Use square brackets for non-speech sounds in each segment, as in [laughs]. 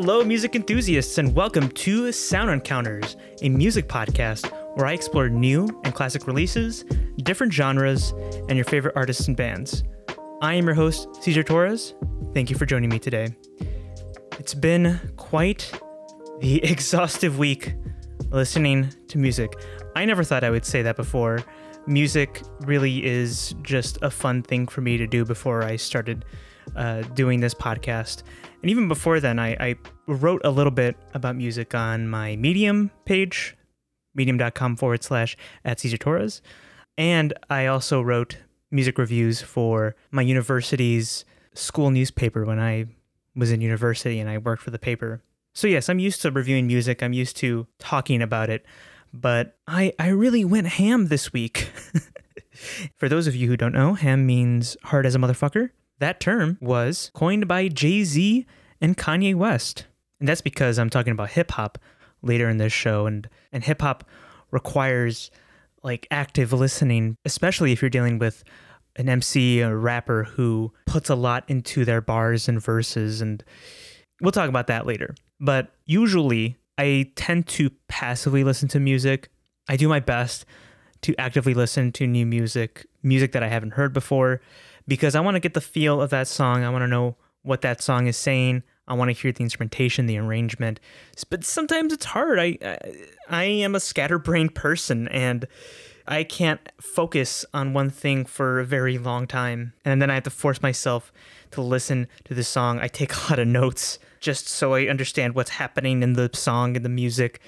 Hello, music enthusiasts, and welcome to Sound Encounters, a music podcast where I explore new and classic releases, different genres, and your favorite artists and bands. I am your host, Cesar Torres. Thank you for joining me today. It's been quite the [laughs] exhaustive week listening to music. I never thought I would say that before. Music really is just a fun thing for me to do before I started uh, doing this podcast. And even before then, I, I wrote a little bit about music on my Medium page, medium.com forward slash at Cesar Torres. And I also wrote music reviews for my university's school newspaper when I was in university and I worked for the paper. So, yes, I'm used to reviewing music, I'm used to talking about it, but I, I really went ham this week. [laughs] for those of you who don't know, ham means hard as a motherfucker. That term was coined by Jay Z and Kanye West. And that's because I'm talking about hip hop later in this show. And, and hip hop requires like active listening, especially if you're dealing with an MC or rapper who puts a lot into their bars and verses. And we'll talk about that later. But usually I tend to passively listen to music. I do my best to actively listen to new music, music that I haven't heard before, because I want to get the feel of that song. I want to know what that song is saying. I want to hear the instrumentation, the arrangement. But sometimes it's hard. I I, I am a scatterbrained person and I can't focus on one thing for a very long time. And then I have to force myself to listen to the song. I take [laughs] a lot of notes just so I understand what's happening in the song and the music.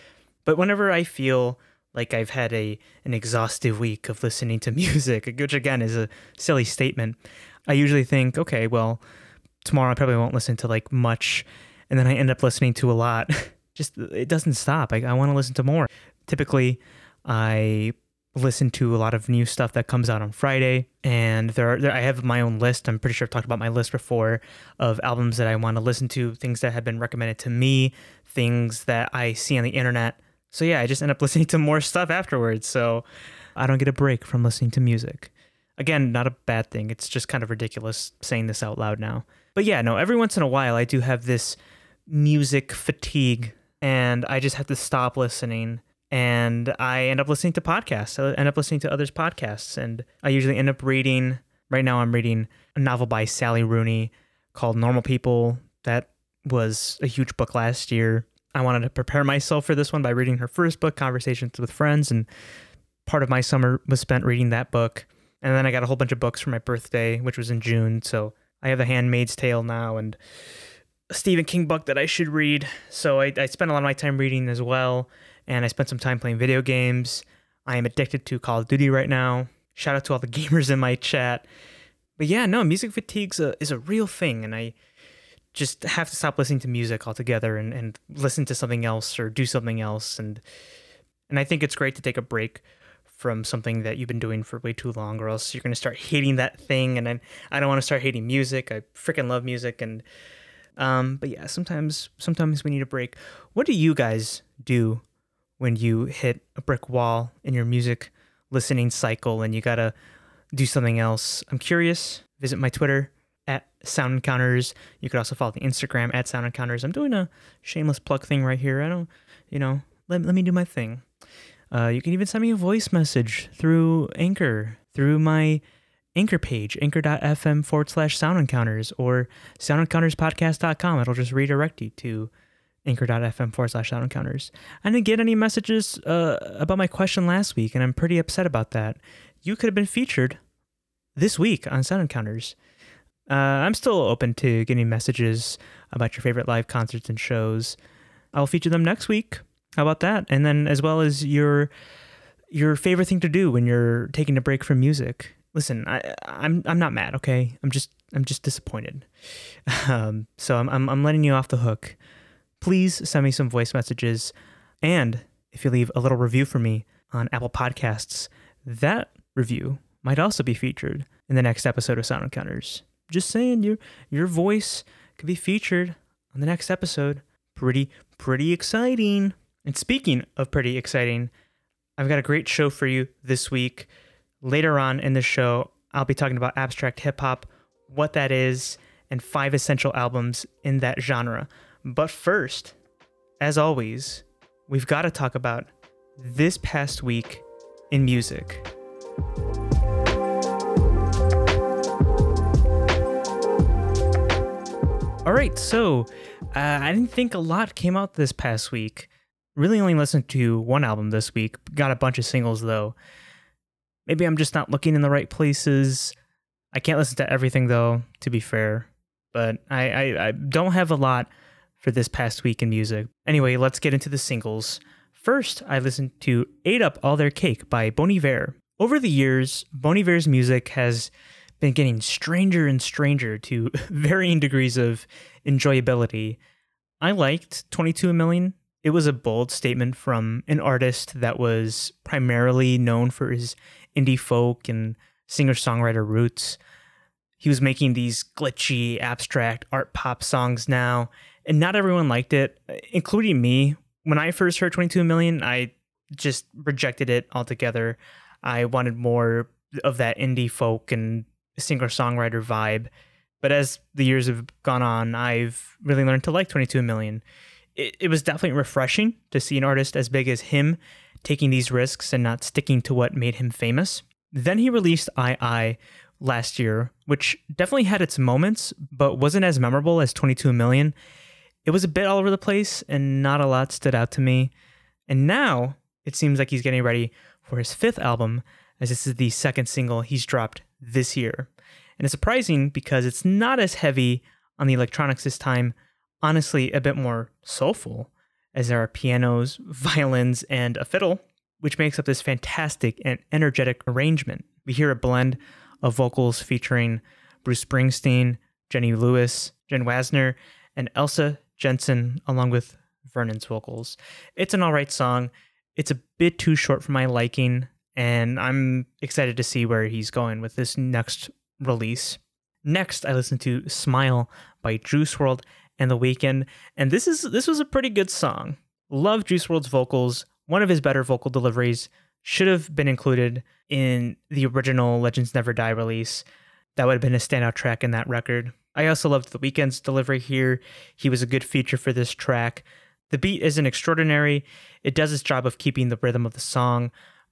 But whenever I feel like I've had a an exhaustive week of listening to [laughs] music, which again is a silly statement, I usually think, okay, well, tomorrow I probably won't listen to like much, and then I end up listening to a lot. [laughs] Just it doesn't stop. I, I want to listen to more. Typically, I listen to a lot of new stuff that comes out on Friday, and there, are, there I have my own list. I'm pretty sure I've talked about my list before of albums that I want to listen to, things that have been recommended to me, things that I see on the internet. So yeah, I just end up [laughs] listening to more stuff afterwards. So I don't get a break from listening to music. Again, not a bad thing. It's just kind of ridiculous saying this out loud now. But yeah, no, every once in a while I do have this music fatigue and I just have to stop listening and I end up listening to podcasts. I end up listening to others' podcasts and I usually end up reading right now I'm reading a novel by Sally Rooney called Normal People. That was a huge book last year. I wanted to prepare myself for this one by reading her first book, Conversations with Friends, and part of my summer was spent reading that book. And then I got a whole bunch of books for my birthday, which was in June. So I have The Handmaid's Tale now and a Stephen King book that I should read. So I, I spent a lot of my time reading as well. And I spent some time playing video games. I am addicted to Call of Duty right now. Shout out to all the [laughs] gamers in my chat. But yeah, no, music fatigue is a real thing. And I just have to stop listening to music altogether and, and listen to something else or do something else. And, and I think it's great to take a break from something that you've been doing for way too long, or else you're going to start hating that thing. And then I don't want to start hating music. I freaking love music. And, um, but yeah, sometimes, sometimes we need a break. What do you guys do when you hit a brick wall in your music listening cycle and you got to do something else? I'm curious. Visit my Twitter at Sound Encounters. You could also follow the Instagram at Sound Encounters. I'm doing a shameless plug thing right here. I don't, you know, let, let me do my thing. Uh, you can even send me a voice message through Anchor, through my Anchor page, anchor.fm forward slash sound encounters or soundencounterspodcast.com. It'll just redirect you to anchor.fm forward slash sound encounters. I didn't get any messages uh, about my question last week, and I'm pretty upset about that. You could have been featured this week on Sound Encounters. Uh, I'm still open to getting messages about your favorite live concerts and shows. I'll feature them next week how about that? And then as well as your your favorite thing to do when you're taking a break from music. Listen, I, I'm I'm not mad. Okay, I'm just I'm just disappointed. [laughs] Um, so I'm, I'm I'm letting you off the hook. Please send me some voice messages, and if you leave a little review for me on Apple Podcasts, that review might also be featured in the next episode of Sound Encounters. Just saying, your your voice could be featured on the next episode. Pretty pretty exciting. And speaking of pretty exciting, I've got a great show for you this week. Later on in the show, I'll be talking about abstract hip hop, what that is, and five essential albums in that genre. But first, as always, we've got to talk about this past week in music. All right, so uh, I didn't think a lot came out this past week. Really only listened to one album this week. Got a bunch of singles though. Maybe I'm just not looking in the right places. I can't listen to everything though, to be fair. But I, I, I don't have a lot for this past week in music. Anyway, let's get into the singles. First, I listened to Ate Up All Their Cake by Bon Iver. Over the years, Bon Iver's music has been getting stranger and stranger to [laughs] varying degrees of enjoyability. I liked 22 Million. It was a bold statement from an artist that was primarily known for his indie folk and singer songwriter roots. He was making these glitchy, abstract art pop songs now, and not everyone liked it, including me. When I first heard 22 Million, I just rejected it altogether. I wanted more of that indie folk and singer songwriter vibe. But as the years have gone on, I've really learned to like 22 Million. It, it was definitely refreshing to see an artist as big as him taking these risks and not sticking to what made him famous. Then he released I I last year, which definitely had its moments, but wasn't as memorable as 22 Million. It was a bit all over the place and not a lot stood out to me. And now it seems like he's getting ready for his fifth album, as this is the second single he's dropped this year. And it's surprising because it's not as heavy on the electronics this time, honestly, a bit more soulful, as there are pianos, [laughs] violins, and a fiddle, which makes up this fantastic and energetic arrangement. We hear a blend of vocals featuring Bruce Springsteen, Jenny Lewis, Jen Wasner, and Elsa Jensen, along with Vernon's vocals. It's an alright song. It's a bit too short for my liking, and I'm excited to see where he's going with this next release. Next, I listened to Smile by Juice WRLD and The Weeknd, and this is this was a pretty good song. Love Juice WRLD's vocals. One of his better vocal deliveries should have been included in the original Legends Never Die release. That would have been a standout track in that record. I also loved The Weeknd's delivery here. He was a good feature for this track. The beat isn't extraordinary. It does its job of keeping the rhythm of the song,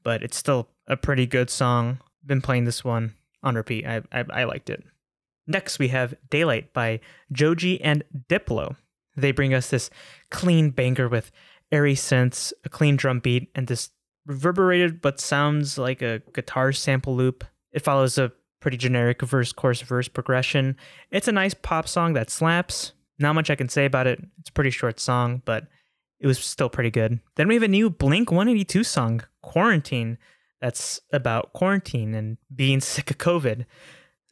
but it's still a pretty good song. Been playing this one on repeat. I, I, I liked it. Next, we have Daylight by Joji and Diplo. They bring us this clean banger with airy synths, a clean drum beat, and this reverberated but sounds like a guitar sample loop. It follows a pretty generic verse chorus verse progression. It's a nice pop song that slaps. Not much I can say about it. It's a pretty short song, but it was still pretty good. Then we have a new Blink 182 song, Quarantine, that's about quarantine and being [laughs] sick of COVID.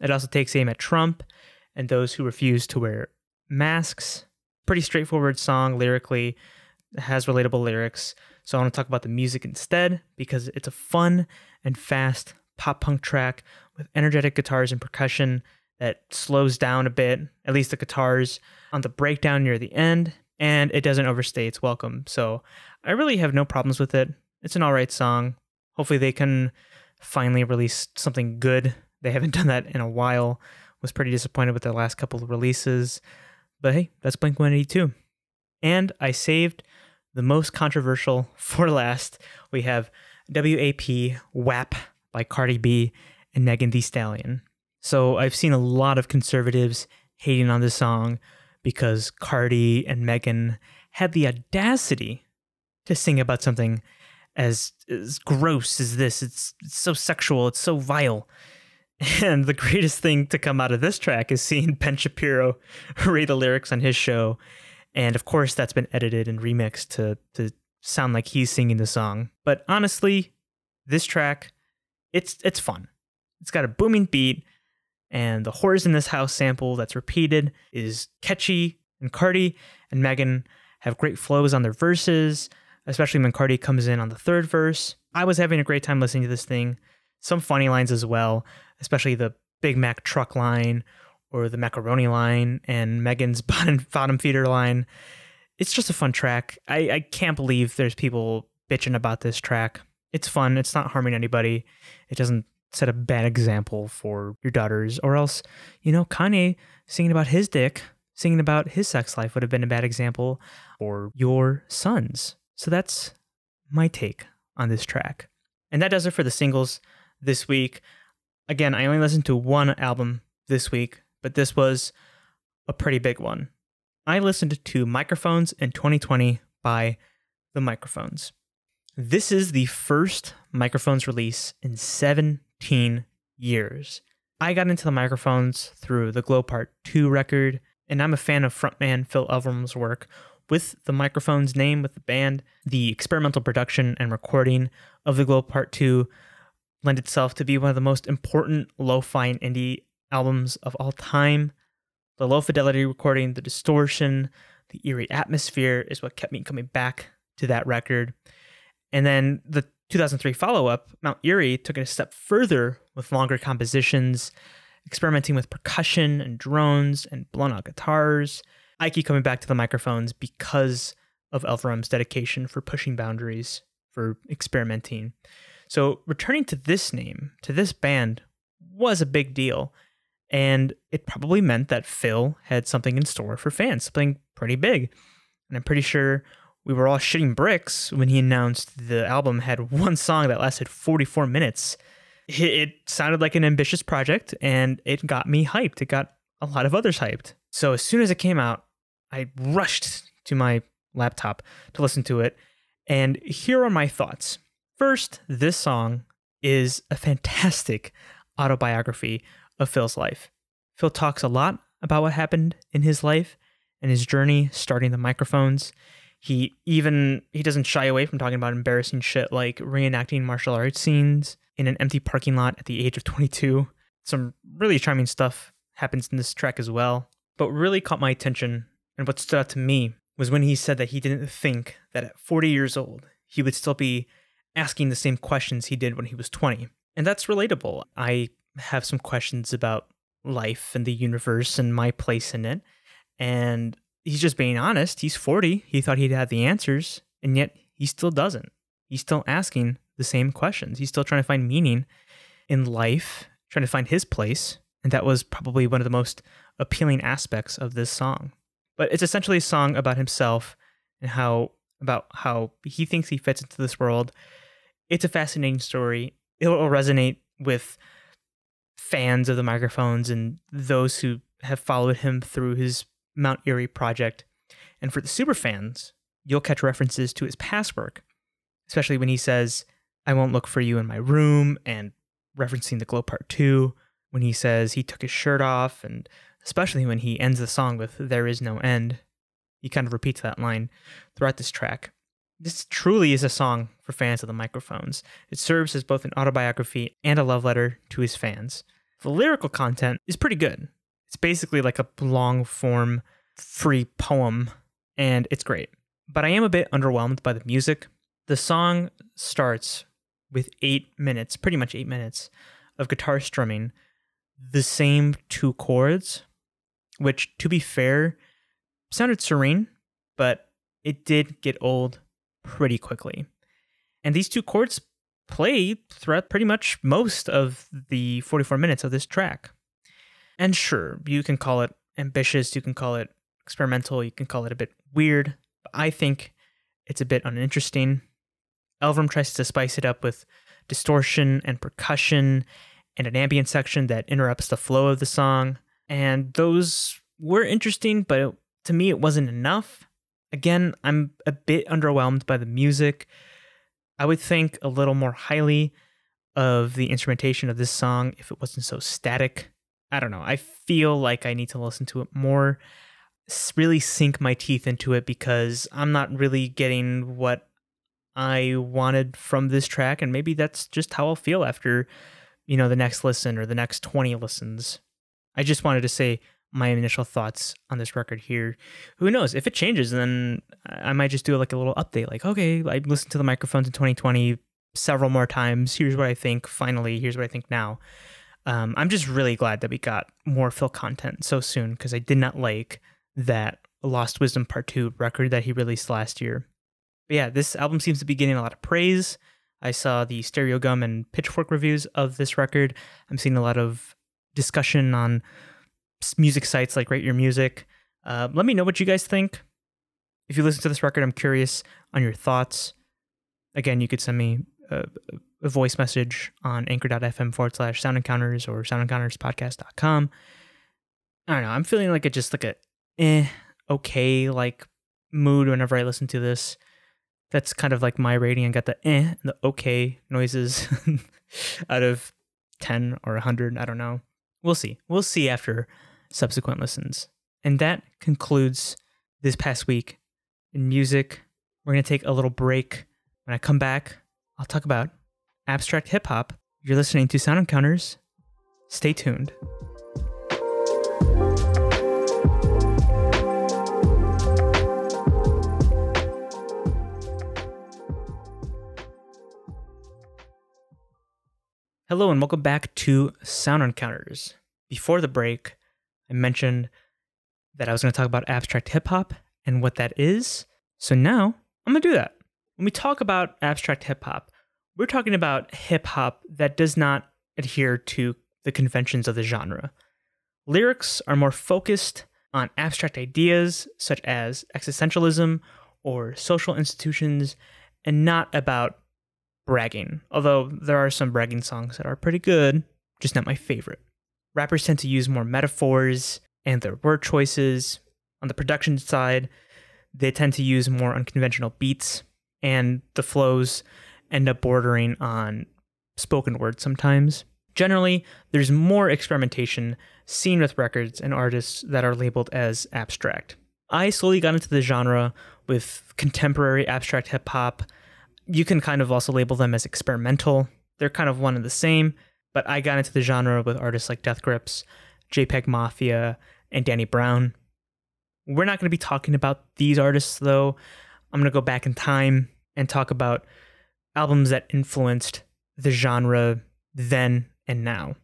It also takes aim at Trump and those who refuse to wear masks. Pretty straightforward song lyrically, has relatable lyrics. So I want to talk about the music instead because it's a fun and fast pop punk track with energetic guitars and percussion that slows down a bit, at least the guitars, on the breakdown near the end, and it doesn't overstay its welcome. So I really have no problems with it. It's an alright song. Hopefully they can finally release something good. They haven't [laughs] done that in a while. Was pretty disappointed with their last couple of releases. But hey, that's Blink 182. And I saved the most controversial [laughs] for last. We have WAP WAP by Cardi B and Megan Thee Stallion. So I've seen a lot of conservatives hating on this song because Cardi and Megan had the audacity to sing about something as, as gross as this. It's, it's so sexual, it's so vile. [laughs] And the greatest thing to come out of this track is seeing Ben Shapiro [laughs] read the lyrics on his show. And of course, that's been edited and remixed to, to sound like he's singing the song. But honestly, this track, it's it's fun. It's got a booming beat, and the Whores in This House sample that's repeated is catchy. And Cardi and Megan have great flows on their verses especially when Cardi comes in on the third verse. I was having a great time listening to this thing. Some funny lines as well, especially the Big Mac truck line or the macaroni line and Megan's [laughs] bottom, feeder line. It's just a fun track. I, I can't believe there's people bitching about this track. It's fun. It's not harming anybody. It doesn't set a bad example for your daughters, or else, you know, Kanye singing about his dick singing about his sex life would have been a bad example, or your son's. So that's my take on this track. And that does it for the singles this week. Again, I only listened to one album this week, but this was a pretty big one. I listened to Microphones in 2020 by The Microphones. This is the first Microphones release in 17 years. I got into the microphones through the Glow Part 2 record, and I'm a fan of frontman Phil Elverum's work with the microphone's name with the band. The experimental production and recording of the Glow Part 2 lend itself to be one of the most important lo-fi and indie albums of all time. The low fidelity recording, the distortion, the eerie atmosphere is what kept me coming back to that record. And then the 2003 follow up, Mount Eerie, took it a step further with longer compositions, experimenting with percussion and drones and blown out guitars. I keep coming back to the microphones because of Elverum's dedication for pushing boundaries, for experimenting. So returning to this name, to this band, was a big deal. And it probably meant that Phil had something in store for fans, something pretty big. And I'm pretty sure we were all shitting bricks when he announced the album had one song that lasted 44 minutes. It sounded like an ambitious project and it got me hyped. It got a lot of others hyped. So as soon as it came out, I rushed to my laptop to listen to it. And here are my thoughts. First, this song is a fantastic autobiography of Phil's life. Phil talks a lot about what happened in his life and his journey starting the microphones. He even he doesn't shy away from talking about embarrassing shit like reenacting martial arts scenes in an empty parking lot at the age of 22. Some really charming stuff happens in this track as well. But really caught my attention and what stood out to me was when he said that he didn't think that at 40 years old he would still be asking the same questions he did when he was 20. And that's relatable. I have some questions about life and the universe and my place in it. And he's just being honest. He's 40. He thought he'd had the answers, and yet he still doesn't. He's still asking the same questions. He's still trying to find meaning in life, trying to find his place. And that was probably one of the most appealing aspects of this song. But it's essentially a song about himself and how about how he thinks he fits into this world it's a fascinating story. It will resonate with fans of the microphones and those who have followed him through his Mount Eerie project. And for the super fans, you'll catch references to his past work, especially when he says, I won't look for you in my room, and referencing the Glow Part 2, when he says he took his shirt off, and especially when he ends the song with There is no end. He kind of repeats that line throughout this track. This truly is a song for fans of the microphones. It serves as both an autobiography and a love letter to his fans. The lyrical content is pretty good. It's basically like a long form, free poem, and it's great. But I am a bit underwhelmed by the music. The song starts with eight minutes, pretty much eight minutes, of guitar strumming the same two chords, which, to be fair, sounded serene, but it did get old pretty quickly. And these two chords play throughout pretty much most of the 44 minutes of this track. And sure, you can call it ambitious, you can call it experimental, you can call it a bit weird, but I think it's a bit uninteresting. Elverum tries to spice it up with distortion and percussion and an ambient section that interrupts the flow of the song. And those were interesting, but to me, it wasn't enough. Again, I'm a bit underwhelmed by the music. I would think a little more highly of the instrumentation of this song if it wasn't so static. I don't know. I feel like I need to listen to it more, really sink my teeth into it because I'm not really getting what I wanted from this track. And maybe that's just how I'll feel after, you know, the next listen or the next 20 listens. I just wanted to say my initial thoughts on this record here. Who knows? If it changes, then I might just do like a little update. Like, okay, I listened to the microphones in 2020 several more times. Here's what I think. Finally, here's what I think now. Um, I'm just really glad that we got more Phil content so soon because I did not like that Lost Wisdom Part 2 record that he released last year. But yeah, this album seems to be getting a lot of praise. I saw the Stereogum and Pitchfork reviews of this record. I'm seeing a lot of discussion on music sites like Rate Your Music Uh, let me know what you guys think. If you listen to this record, I'm curious on your thoughts. Again, you could send me a, a voice message on anchor.fm forward slash sound encounters or soundencounterspodcast.com. I don't know. I'm feeling like a just like a eh, okay, like mood whenever I listen to this. That's kind of like my rating. I got the eh the okay noises [laughs] out of 10 or 100. I don't know. We'll see. We'll see after subsequent listens. And that concludes this past week in music. We're going to take a little break. When I come back, I'll talk about abstract hip hop. You're listening to Sound Encounters. Stay tuned. Hello and welcome back to Sound Encounters. Before the break, I mentioned that I was going to talk about abstract hip hop and what that is. So now I'm going to do that. When we talk about abstract hip hop, we're talking about hip hop that does not adhere to the conventions of the genre. Lyrics are more focused on abstract ideas such as existentialism or social institutions and not about bragging, although there are some bragging songs that are pretty good, just not my favorite. Rappers tend to use more metaphors and their word choices. On the production side, they tend to use more unconventional beats, and the flows end up bordering on spoken word sometimes. Generally, there's more experimentation seen with records and artists that are labeled as abstract. I slowly got into the genre with contemporary abstract hip hop you can kind of also label them as experimental. They're kind of one and the same, but I got into the genre with artists like Death Grips, JPEG Mafia, and Danny Brown. We're not going to be talking about these artists though. I'm going to go back in time and talk about albums that influenced the genre then and now.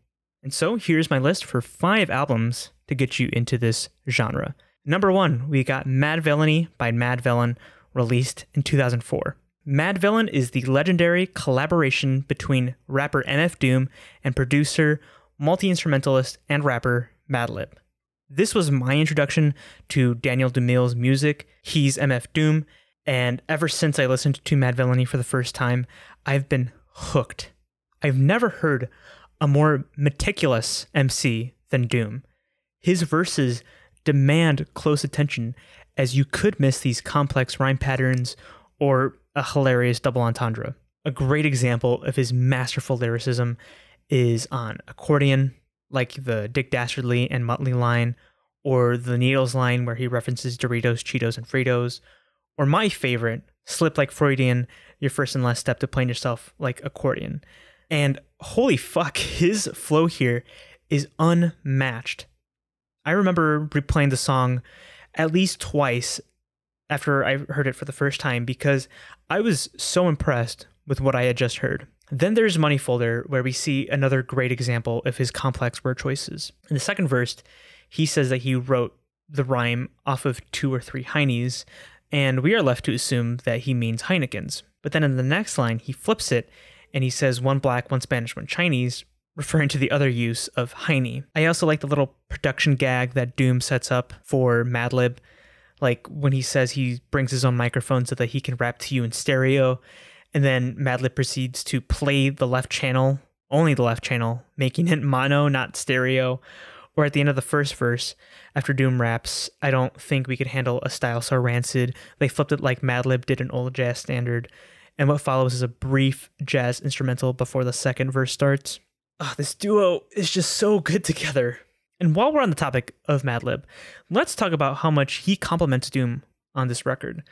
And so here's my list for five albums to get you into this genre. Number one, we got Madvillainy by Madvillain, released in 2004. Madvillain is the legendary collaboration between rapper MF Doom and producer, multi instrumentalist, and rapper Madlib. This was my introduction to Daniel Dumile's music. He's MF Doom, and ever since I listened to Madvillainy for the first time, I've been hooked. I've never heard a more meticulous MC than Doom. His verses demand close attention, as you could miss these complex rhyme patterns or a hilarious double entendre. A great example of his masterful lyricism is on accordion, like the Dick Dastardly and Muttley line, or the Needles line where he references Doritos, Cheetos, and Fritos, or my favorite, Slip Like Freudian, your first and last step to playing yourself like accordion. And holy fuck, [laughs] his flow here is unmatched. I remember replaying the song at least twice after I heard it for the first time because I was so impressed with what I had just heard. Then there's Money Folder, where we see another great example of his complex word choices. In the second verse, he says that he wrote the rhyme off of two or three Heinies, and we are left to assume that he means Heinekens. But then in the next line, he flips it and he says one black, one Spanish, one Chinese, [laughs] referring to the other use of Heine. I also like the little production gag that Doom sets up for Madlib like when he says he brings his own microphone so that he can rap to you in stereo and then madlib proceeds to play the left channel only the left channel making it mono not stereo or at the end of the first verse after doom raps i don't think we could handle a style so rancid. They flipped it like madlib did an old jazz standard and what follows is a brief jazz instrumental before the second verse starts. Oh, this duo is just so good together and while we're on the topic of Madlib, let's talk about how much he complements Doom on this record.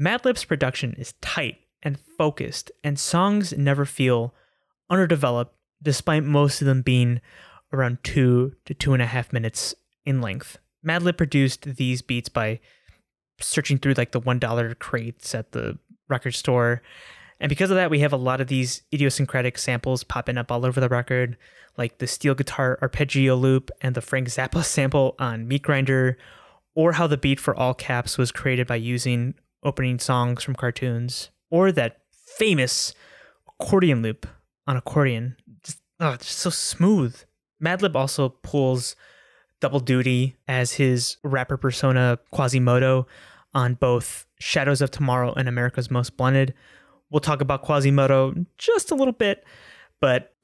Madlib's production is tight and focused, and songs never feel underdeveloped, despite most of them being around two to two and a half minutes in length. Madlib produced these beats by searching through like the $1 crates at the record store. And because of that, we have a lot of these idiosyncratic samples popping up all over the record like the steel guitar arpeggio loop and the Frank Zappa [laughs] sample on Meat Grinder, or how the beat for All Caps was created by using opening songs from cartoons, or that famous accordion loop on accordion. Just, oh, just so smooth. Madlib also pulls double duty as his rapper persona Quasimoto on both Shadows of Tomorrow and America's Most Blunted. We'll talk about Quasimoto just a little bit, but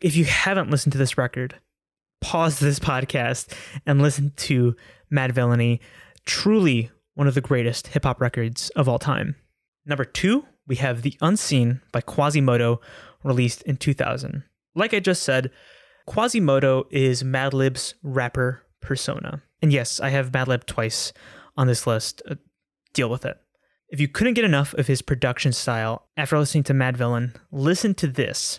if you haven't listened to this record, pause this podcast and listen to Madvillainy. Truly one of the greatest hip hop records of all time. Number two, we have The Unseen by Quasimoto, released in 2000. Like I just said, Quasimoto is Madlib's rapper persona. And yes, I have Madlib twice on this list. Uh, deal with it. If you couldn't get enough of his production style after listening to Madvillain, listen to this.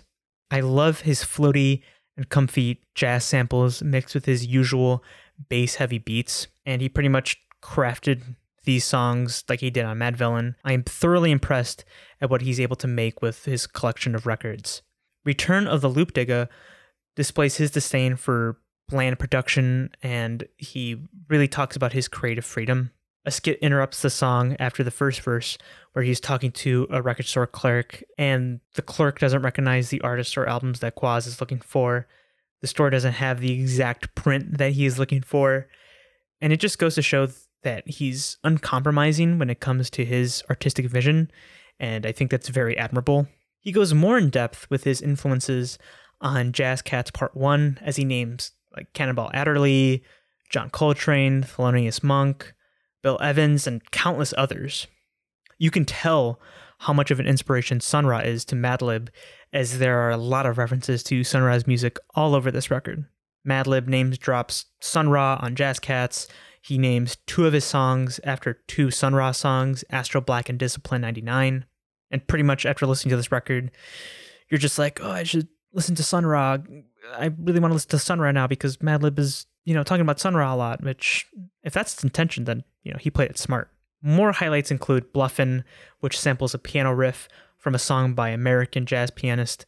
I love his floaty and comfy jazz samples mixed with his usual bass heavy beats, and he pretty much crafted these songs like he did on Madvillain. I am thoroughly impressed at what he's able to make with his collection of records. Return of the Loop Digger displays his disdain for bland production and he really talks about his creative freedom. A skit interrupts the song after the first verse where he's talking to a record store clerk and the clerk doesn't recognize the artists or albums that Quaz is looking for. The store doesn't have the exact print that he is looking for. And it just goes to show that he's uncompromising when it comes to his artistic vision. And I think that's very admirable. He goes more in depth with his influences on Jazz Cats Part 1 as he names like Cannonball Adderley, John Coltrane, Thelonious Monk, Bill Evans, and countless others. You can tell how much of an inspiration Sun Ra is to Madlib, as there are a lot of references to Sun Ra's music all over this record. Madlib names drops Sun Ra on Jazz Cats. He names two of his songs after two Sun Ra songs, Astro Black and Discipline 99. And pretty much after listening to this record, you're just like, oh, I should listen to Sun Ra. I really want to listen to Sun Ra now because Madlib is, you know, talking about Sun Ra a lot, which if that's its intention, then, you know, he played it smart. More highlights include Bluffin', which samples a piano riff from a song by American jazz pianist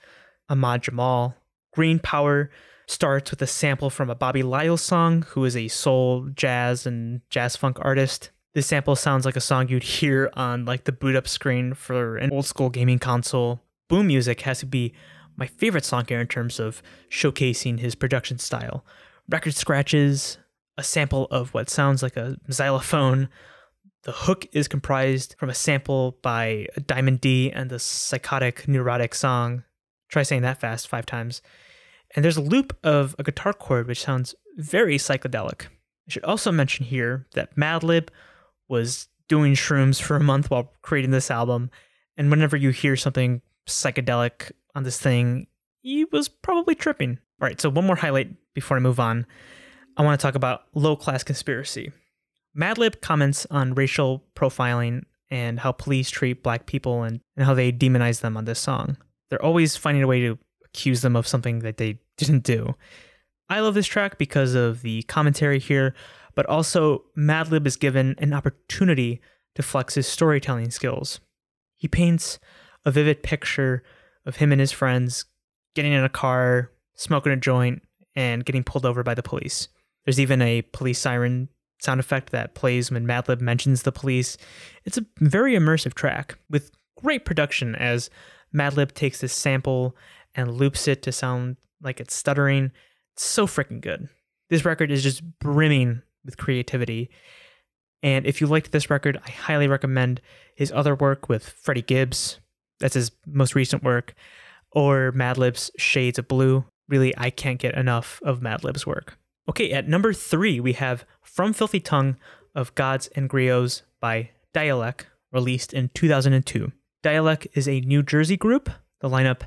Ahmad Jamal. Green Power starts with a sample from a Bobby Lyle song, who is a soul, jazz, and jazz funk artist. This sample sounds like a song you'd hear on like the boot up screen for an old school gaming console. Boom music has to be my favorite song here in terms of showcasing his production style. Record scratches, a sample of what sounds like a xylophone, the hook is comprised from a sample by Diamond D and the psychotic neurotic song. Try saying that fast five times. And there's a loop of a guitar chord which sounds very psychedelic. I should also mention here that Madlib was doing shrooms for a month while creating this album, and whenever you hear something psychedelic on this thing, he was probably tripping. All right, so one more highlight before I move on. I want to talk about low class conspiracy. Madlib comments on racial profiling and how police treat black people and, and how they demonize them on this song. They're always finding a way to accuse them of something that they didn't do. I love this track because of the commentary here, but also Madlib is given an opportunity to flex his storytelling skills. He paints a vivid picture of him and his friends getting in a car, smoking a joint, and getting pulled over by the police. There's even a police siren sound effect that plays when Madlib mentions the police. It's a very immersive track with great production as Madlib takes this sample and loops it to sound like it's stuttering. It's so freaking good. This record is just brimming with creativity. And if you liked this record, I highly recommend his other work with Freddie Gibbs. That's his most recent work. Or Madlib's Shades of Blue. Really, I can't get enough of Madlib's work. Okay, at number three, we have From Filthy Tongue of Gods and Griots by Dälek, released in 2002. Dälek is a New Jersey group. The lineup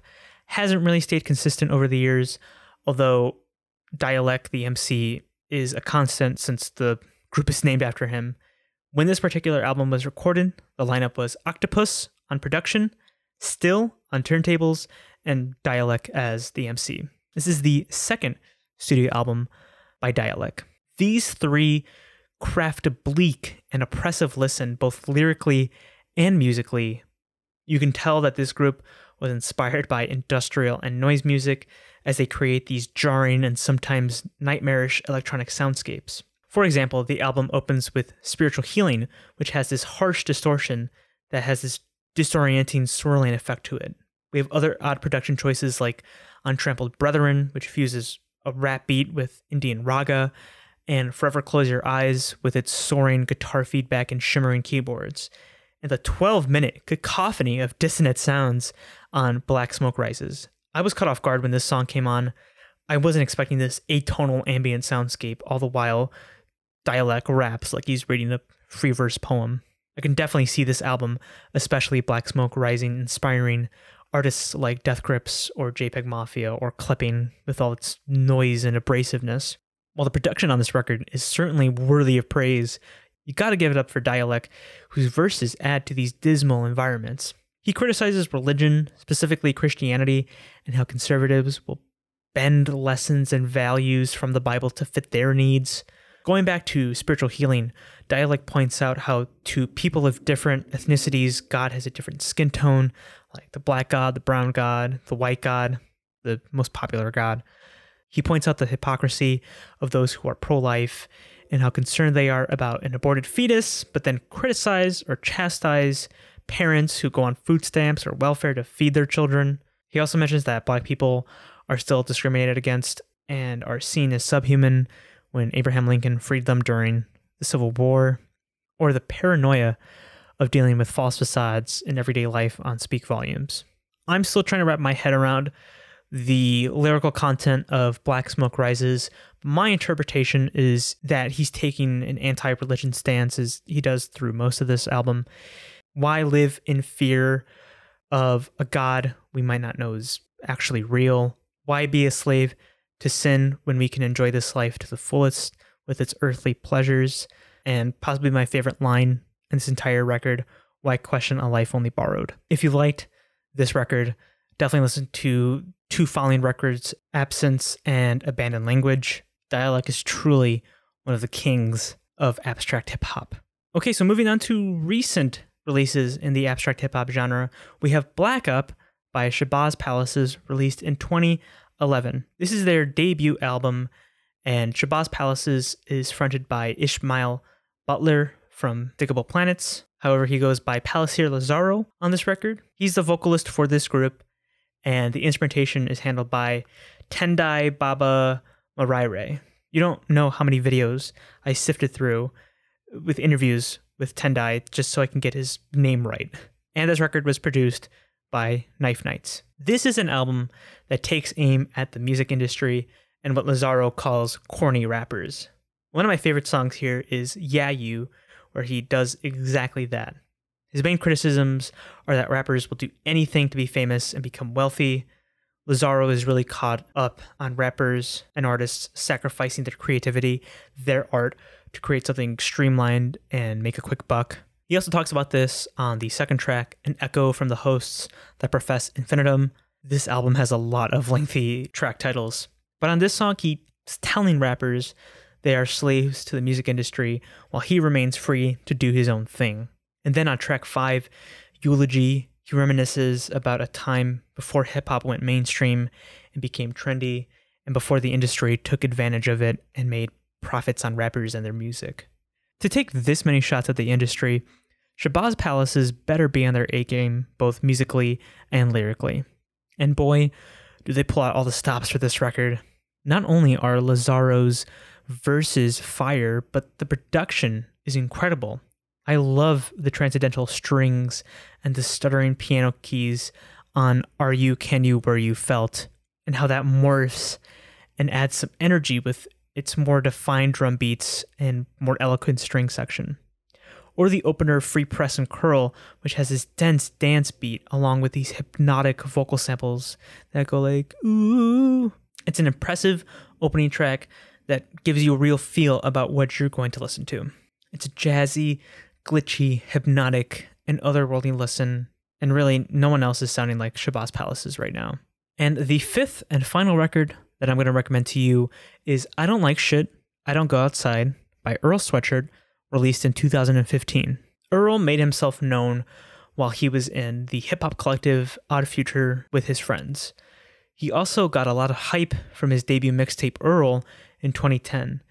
hasn't really stayed consistent over the years, although Dälek, the MC, is a constant since the group is named after him. When this particular album was recorded, the lineup was Oktopus on production, Still on turntables, and Dälek as the MC. This is the second studio album by Dälek. These three craft a bleak and oppressive listen, both lyrically and musically. You can tell that this group was inspired by industrial and noise music as they create these jarring and sometimes nightmarish electronic soundscapes. For example, the album opens with Spiritual Healing, which has this harsh distortion that has this disorienting swirling effect to it. We have other odd production choices like Untrampled Brethren, which fuses a rap beat with Indian raga, and Forever Close Your Eyes with its soaring guitar feedback and shimmering keyboards, and the 12 minute cacophony of dissonant sounds on Black Smoke Rises. I was caught off guard when this song came on. I wasn't expecting this atonal ambient soundscape, all the while Dälek raps like he's reading a free verse poem. I can definitely see this album, especially Black Smoke Rising, inspiring artists like Death Grips or JPEG Mafia or Clipping with all its noise and abrasiveness. While the production on this record is certainly worthy of praise, you gotta give it up for Dälek, whose verses add to these dismal environments. He criticizes religion, specifically Christianity, and how conservatives will bend lessons and values from the Bible to fit their needs. Going back to spiritual healing, Dälek points out how to people of different ethnicities, God has a different skin tone, like the black God, the brown God, the white God, the most popular God. He points out the hypocrisy of those who are pro life and how concerned they are about an aborted fetus, but then criticize or chastise parents who go on food stamps or welfare to feed their children. He also mentions that black people are still discriminated against and are seen as subhuman when Abraham Lincoln freed them during the Civil War, or the paranoia of dealing with false facades in everyday life on speak volumes. I'm still trying to wrap my head around the lyrical content of Black Smoke Rises. My interpretation is that he's taking an anti religion stance as he does through most of this album. Why live in fear of a God we might not know is actually real? Why be a slave to sin when we can enjoy this life to the fullest with its earthly pleasures? And possibly my favorite line in this entire record, Why Question a Life Only Borrowed? If you liked this record, definitely listen to two following records, Absence and Abandoned Language. Dälek is truly one of the kings of abstract hip hop. Okay, so moving on to recent releases in the abstract hip hop genre, we have Black Up by Shabazz Palaces, released in 2011. This is their debut album, and Shabazz Palaces is fronted by Ishmael Butler from Digable Planets. However, he goes by Palaceer Lazaro on this record. He's the vocalist for this group, and the instrumentation is handled by Tendai Baba Maraire. You don't know how many videos I sifted through with interviews with Tendai just so I can get his name right. And this record was produced by Knife Knights. This is an album that takes aim at the music industry and what Lazaro calls corny rappers. One of my favorite songs here is Yeah You, where he does exactly that. His main criticisms are that rappers will do anything to be famous and become wealthy. Lazaro is really caught up on rappers and artists sacrificing their creativity, their art, to create something streamlined and make a quick buck. He also talks about this on the second track, An Echo from the Hosts that profess infinitum. This album has a lot of lengthy track titles. But on this song, he's telling rappers they are slaves to the music industry while he remains free to do his own thing. And then on track 5, Eulogy, he reminisces about a time before hip hop went mainstream and became trendy, and before the industry took advantage of it and made profits on rappers and their music. To take this many shots at the industry, Shabazz Palaces better be on their A game, both musically and lyrically. And boy, do they pull out all the stops for this record. Not only are Lazaro's verses fire, but the production is incredible. I love the transcendental strings and the stuttering piano keys on Are You, Can You, Where You Felt, and how that morphs and adds some energy with its more defined drum beats and more eloquent string section. Or the opener Free Press and Curl, which has this dense dance beat along with these hypnotic vocal samples that go like, ooh. It's an impressive opening track that gives you a real feel about what you're going to listen to. It's a jazzy, glitchy, hypnotic, and otherworldly listen, and really no one else is sounding like Shabazz Palaces right now. And the fifth and final record that I'm going to recommend to you is I Don't Like Shit, I Don't Go Outside by Earl Sweatshirt, released in 2015. Earl made himself known while he was in the hip hop collective Odd Future with his friends. He also got a lot of hype from his debut mixtape Earl in 2010.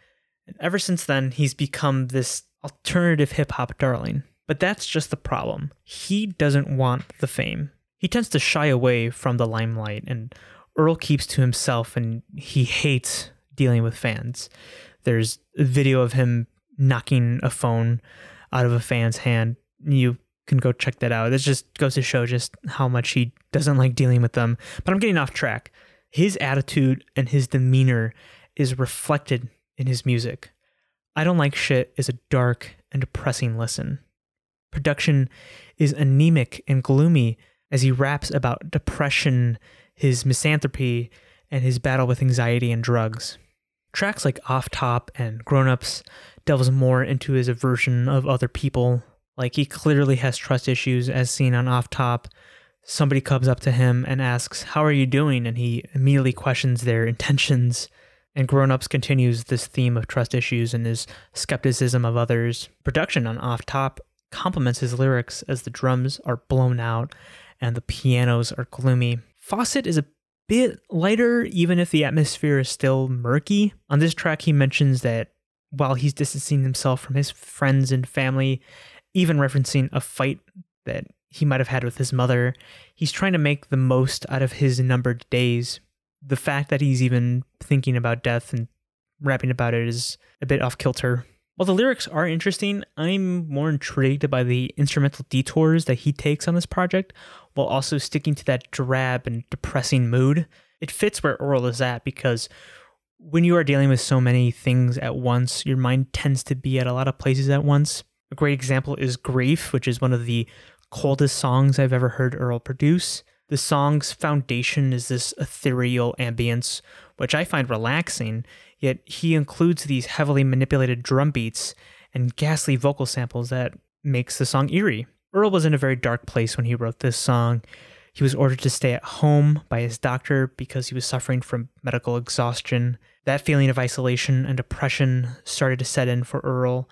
And ever since then, he's become this alternative hip hop darling. But that's just the problem. He doesn't want the fame. He tends to shy away from the limelight, and Earl keeps to himself and he hates dealing with fans. There's a video of him knocking a phone out of a fan's hand. You can go check that out. This just goes to show just how much he doesn't like dealing with them. But I'm getting off track. His attitude and his demeanor is reflected in his music. I Don't Like Shit is a dark and depressing listen. Production is anemic and gloomy as he raps about depression, his misanthropy, and his battle with anxiety and drugs. Tracks like Off Top and Grown Ups delves more into his aversion of other people. Like he clearly has trust issues, as seen on Off Top. Somebody comes up to him and asks, How are you doing? And he immediately questions their intentions. And Grown Ups continues this theme of trust issues and his skepticism of others. Production on Off Top complements his lyrics as the drums are blown out and the pianos are gloomy. Faucet is a bit lighter, even if the atmosphere is still murky. On this track, he mentions that while he's distancing himself from his friends and family, even referencing a fight that he might have had with his mother, he's trying to make the most out of his numbered days. The fact that he's even thinking about death and rapping about it is a bit off kilter. While the lyrics are interesting, I'm more intrigued by the instrumental detours that he takes on this project, while also sticking to that drab and depressing mood. It fits where Earl is at because when you are dealing with so many things at once, your mind tends to be at a lot of places at once. A great example is Grief, which is one of the coldest songs I've ever heard Earl produce. The song's foundation is this ethereal ambience, which I find relaxing, yet he includes these heavily manipulated drum beats and ghastly vocal samples that makes the song eerie. Earl was in a very dark place when he wrote this song. He was ordered to stay at home by his doctor because he was suffering from medical exhaustion. That feeling of isolation and depression started to set in for Earl,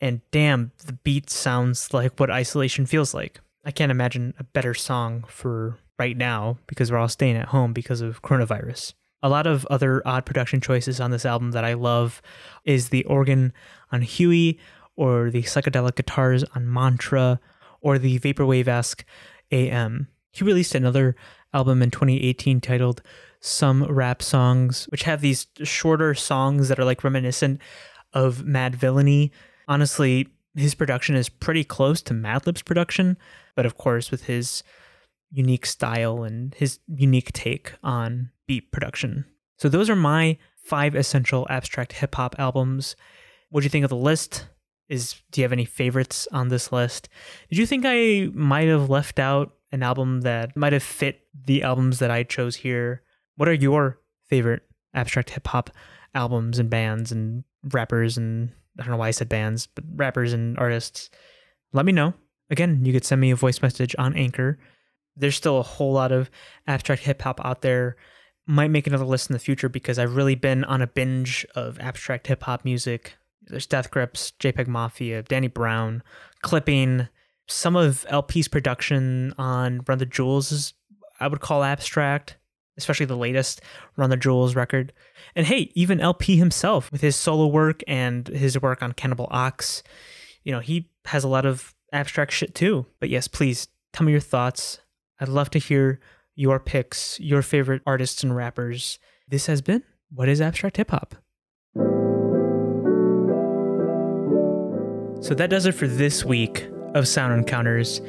and damn, the beat sounds like what isolation feels like. I can't imagine a better song for right now because we're all staying at home because of coronavirus. A lot of other odd production choices on this album that I love is the organ on Huey, or the psychedelic guitars on Mantra, or the vaporwave esque AM. He released another album in 2018 titled Some Rap Songs, which have these shorter songs that are like reminiscent of Madvillainy. Honestly, his production is pretty close to Madlib's production, but of course, with his unique style and his unique take on beat production. So those are my five essential abstract hip hop albums. What do you think of the list? Is do you have any favorites on this list? Did you think I might have left out an album that might have fit the albums that I chose here? What are your favorite abstract hip hop albums and bands and rappers and I don't know why I said bands, but rappers and artists? Let me know. Again, you could send me a voice message on Anchor. There's still a whole lot of abstract hip hop out there might make another list in the future because I've really been on a binge of abstract hip hop music. There's Death Grips, JPEG Mafia, Danny Brown, Clipping. Some of El-P's production on Run the Jewels is, I would call abstract, especially the latest Run the Jewels record. And hey, even El-P himself with his solo work and his work on Cannibal Ox, you know, he has a lot of abstract shit too. But yes, please tell me your thoughts. I'd love to hear your picks, your favorite artists and rappers. This has been What is Abstract Hip Hop? So that does it for this week of Sound Encounters.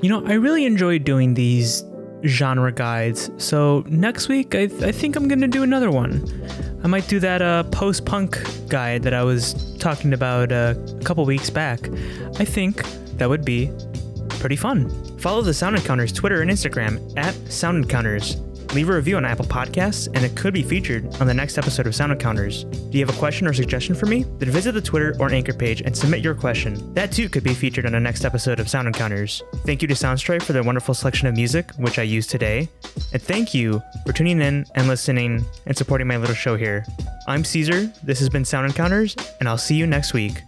You know, I really enjoy doing these genre guides. So next week, I, I think I'm to do another one. I might do that uh, post punk guide that I was talking about uh, a couple weeks back. I think that would be pretty fun. Follow the Sound Encounters Twitter and Instagram at Sound Encounters. Leave a review on Apple Podcasts, and it could be featured on the next episode of Sound Encounters. Do you have a question or suggestion for me? Then visit the Twitter or Anchor page and submit your question. That too could be featured on the next episode of Sound Encounters. Thank you to Soundstripe for their wonderful selection of music, which I used today. And thank you for tuning in and listening and supporting my little show here. I'm Caesar, this has been Sound Encounters, and I'll see you next week.